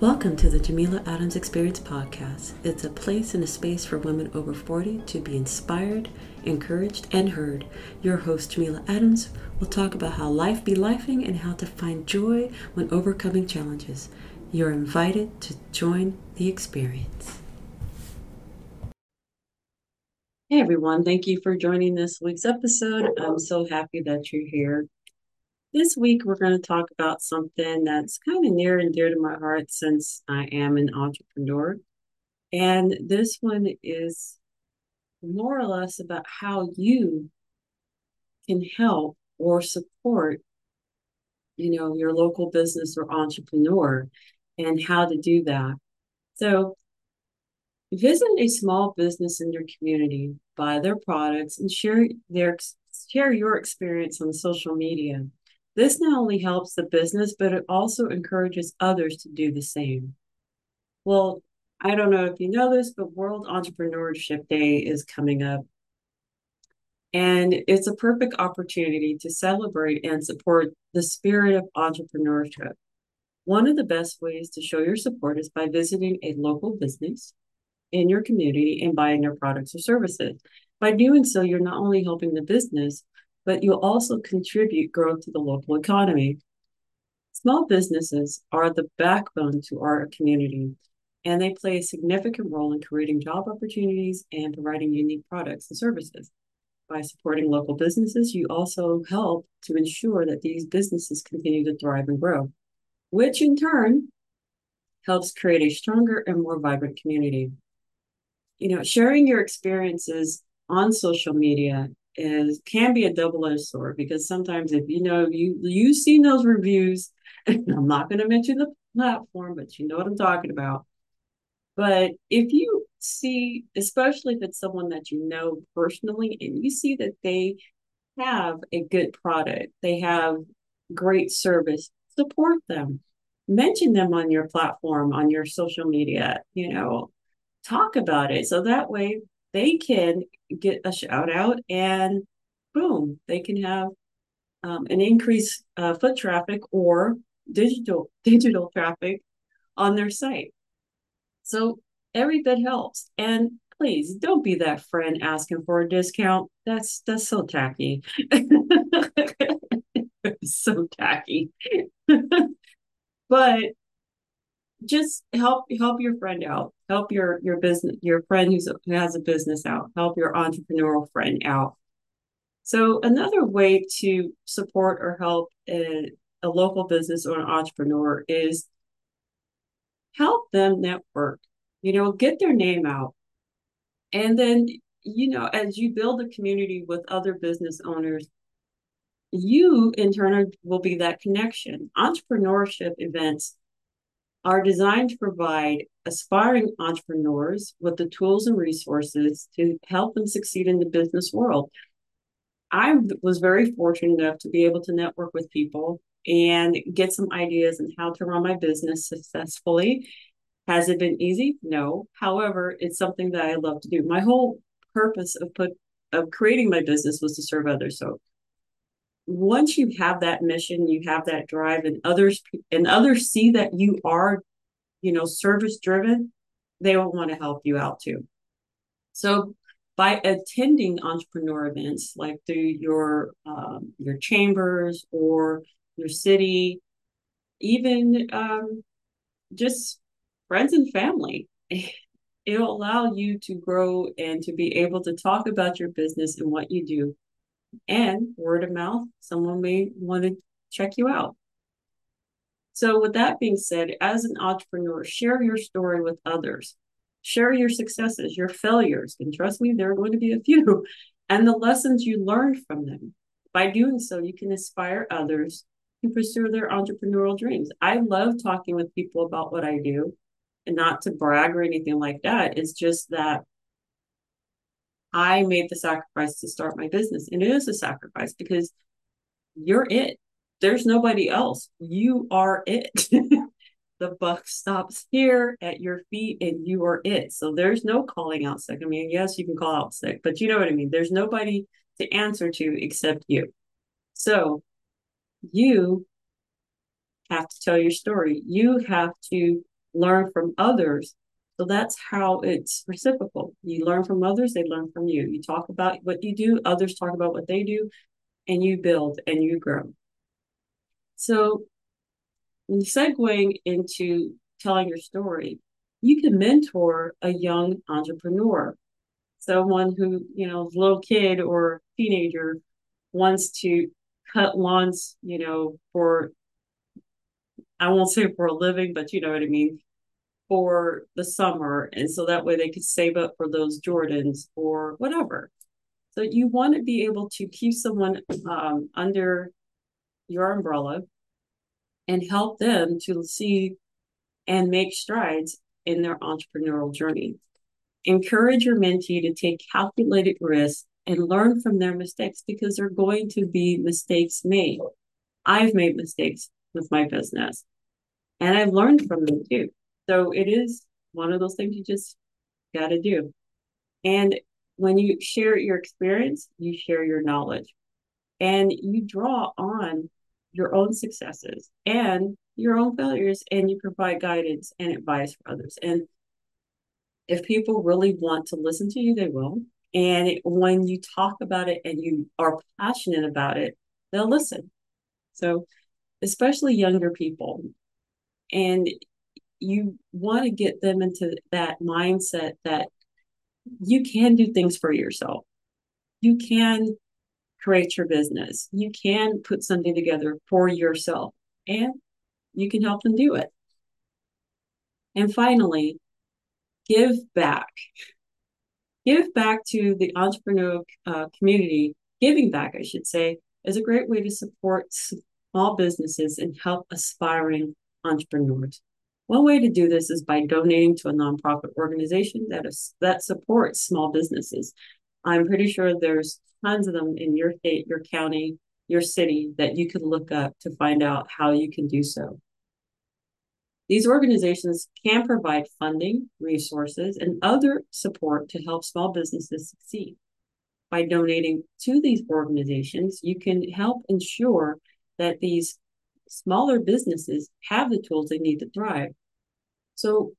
Welcome to the Jamila Adams Experience podcast. It's a place and a space for women over 40 to be inspired, encouraged, and heard. Your host, Jamila Adams, will talk about how life be lifing and how to find joy when overcoming challenges. You're invited to join the experience. Hey everyone, thank you for joining this week's episode. I'm so happy that you're here. This week, we're going to talk about something that's kind of near and dear to my heart since I am an entrepreneur. And this one is more or less about how you can help or support, you know, your local business or entrepreneur and how to do that. So, visit a small business in your community, buy their products, and share their share your experience on social media. This not only helps the business, but it also encourages others to do the same. Well, I don't know if you know this, but World Entrepreneurship Day is coming up. And it's a perfect opportunity to celebrate and support the spirit of entrepreneurship. One of the best ways to show your support is by visiting a local business in your community and buying their products or services. By doing so, you're not only helping the business, but you'll also contribute growth to the local economy. Small businesses are the backbone to our community, and they play a significant role in creating job opportunities and providing unique products and services. By supporting local businesses, you also help to ensure that these businesses continue to thrive and grow, which in turn helps create a stronger and more vibrant community. You know, sharing your experiences on social media is can be a double-edged sword because sometimes if you know you you've seen those reviews, I'm not going to mention the platform, but you know what I'm talking about. But if you see, especially if it's someone that you know personally, and you see that they have a good product, they have great service, support them. Mention them on your platform, on your social media, you know, talk about it. So that way they can get a shout out and boom, they can have um, an increase uh, foot traffic or digital digital traffic on their site. So every bit helps. And please don't be that friend asking for a discount. That's that's so tacky. so tacky. but just help help your friend out. Help your your business your friend who's who has a business out. Help your entrepreneurial friend out. So another way to support or help a, a local business or an entrepreneur is help them network. You know get their name out. And then you know as you build a community with other business owners you in turn will be that connection. Entrepreneurship events are designed to provide aspiring entrepreneurs with the tools and resources to help them succeed in the business world. I was very fortunate enough to be able to network with people and get some ideas on how to run my business successfully. Has it been easy? No. However, it's something that I love to do. My whole purpose of put of creating my business was to serve others. So once you have that mission, you have that drive, and others and others see that you are, you know, service driven, they will want to help you out too. So by attending entrepreneur events like through your um, your chambers or your city, even um, just friends and family. It'll allow you to grow and to be able to talk about your business and what you do and word of mouth, someone may want to check you out. So, with that being said, as an entrepreneur, share your story with others. Share your successes, your failures, and trust me, there are going to be a few, and the lessons you learned from them. By doing so, you can inspire others to pursue their entrepreneurial dreams. I love talking with people about what I do, and not to brag or anything like that. It's just that I made the sacrifice to start my business. And it is a sacrifice because you're it. There's nobody else. You are it. the buck stops here at your feet and you are it. So there's no calling out sick. I mean, yes, you can call out sick, but you know what I mean? There's nobody to answer to except you. So you have to tell your story. You have to learn from others. So that's how it's reciprocal. You learn from others, they learn from you. You talk about what you do, others talk about what they do, and you build and you grow. So, segueing into telling your story, you can mentor a young entrepreneur, someone who, you know, little kid or teenager wants to cut lawns, you know, for, I won't say for a living, but you know what I mean, for the summer. And so that way they could save up for those Jordans or whatever. So you want to be able to keep someone um, under your umbrella and help them to see and make strides in their entrepreneurial journey. Encourage your mentee to take calculated risks and learn from their mistakes because they're going to be mistakes made. I've made mistakes with my business and I've learned from them too. So it is one of those things you just got to do. And when you share your experience, you share your knowledge and you draw on your own successes and your own failures and you provide guidance and advice for others. And if people really want to listen to you, they will. And when you talk about it and you are passionate about it, they'll listen. So, especially younger people, and you want to get them into that mindset that you can do things for yourself. You can create your business. You can put something together for yourself and you can help them do it. And finally, give back. Give back to the entrepreneurial uh, community. Giving back, I should say, is a great way to support small businesses and help aspiring entrepreneurs. One way to do this is by donating to a nonprofit organization that is, that supports small businesses. I'm pretty sure there's tons of them in your state, your county, your city that you can look up to find out how you can do so. These organizations can provide funding, resources, and other support to help small businesses succeed. By donating to these organizations, you can help ensure that these smaller businesses have the tools they need to thrive. So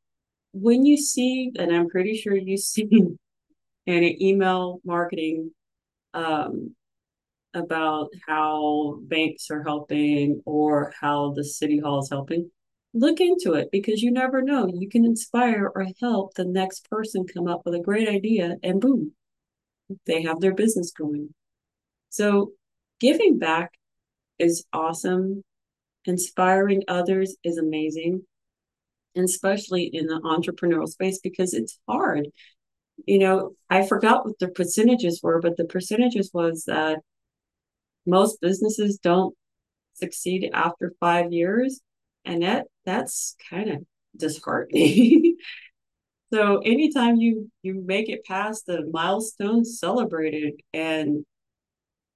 when you see, and I'm pretty sure you see an email marketing um, about how banks are helping or how the city hall is helping, look into it because you never know. You can inspire or help the next person come up with a great idea and boom, they have their business going. So giving back is awesome. Inspiring others is amazing, and especially in the entrepreneurial space because it's hard. You know, I forgot what the percentages were, but the percentages was that most businesses don't succeed after five years, and that that's kind of disheartening. so anytime you you make it past the milestone, celebrate it and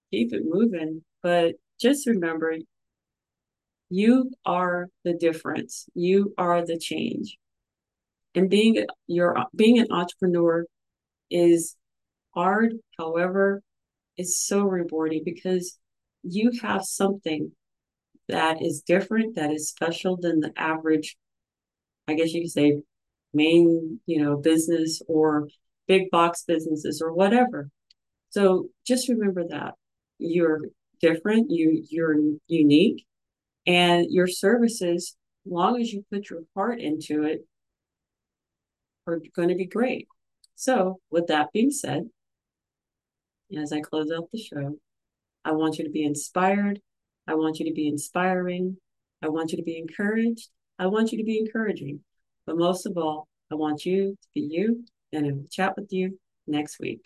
keep it moving. But just remember you are the difference. You are the change. And being your being an entrepreneur is hard, however, is so rewarding because you have something that is different, that is special than the average, I guess you could say, main, you know, business or big box businesses or whatever. So just remember that you're different, you you're unique, and your services, long as you put your heart into it, are going to be great. So, with that being said, as I close out the show, I want you to be inspired. I want you to be inspiring. I want you to be encouraged. I want you to be encouraging. But most of all, I want you to be you, and I will chat with you next week.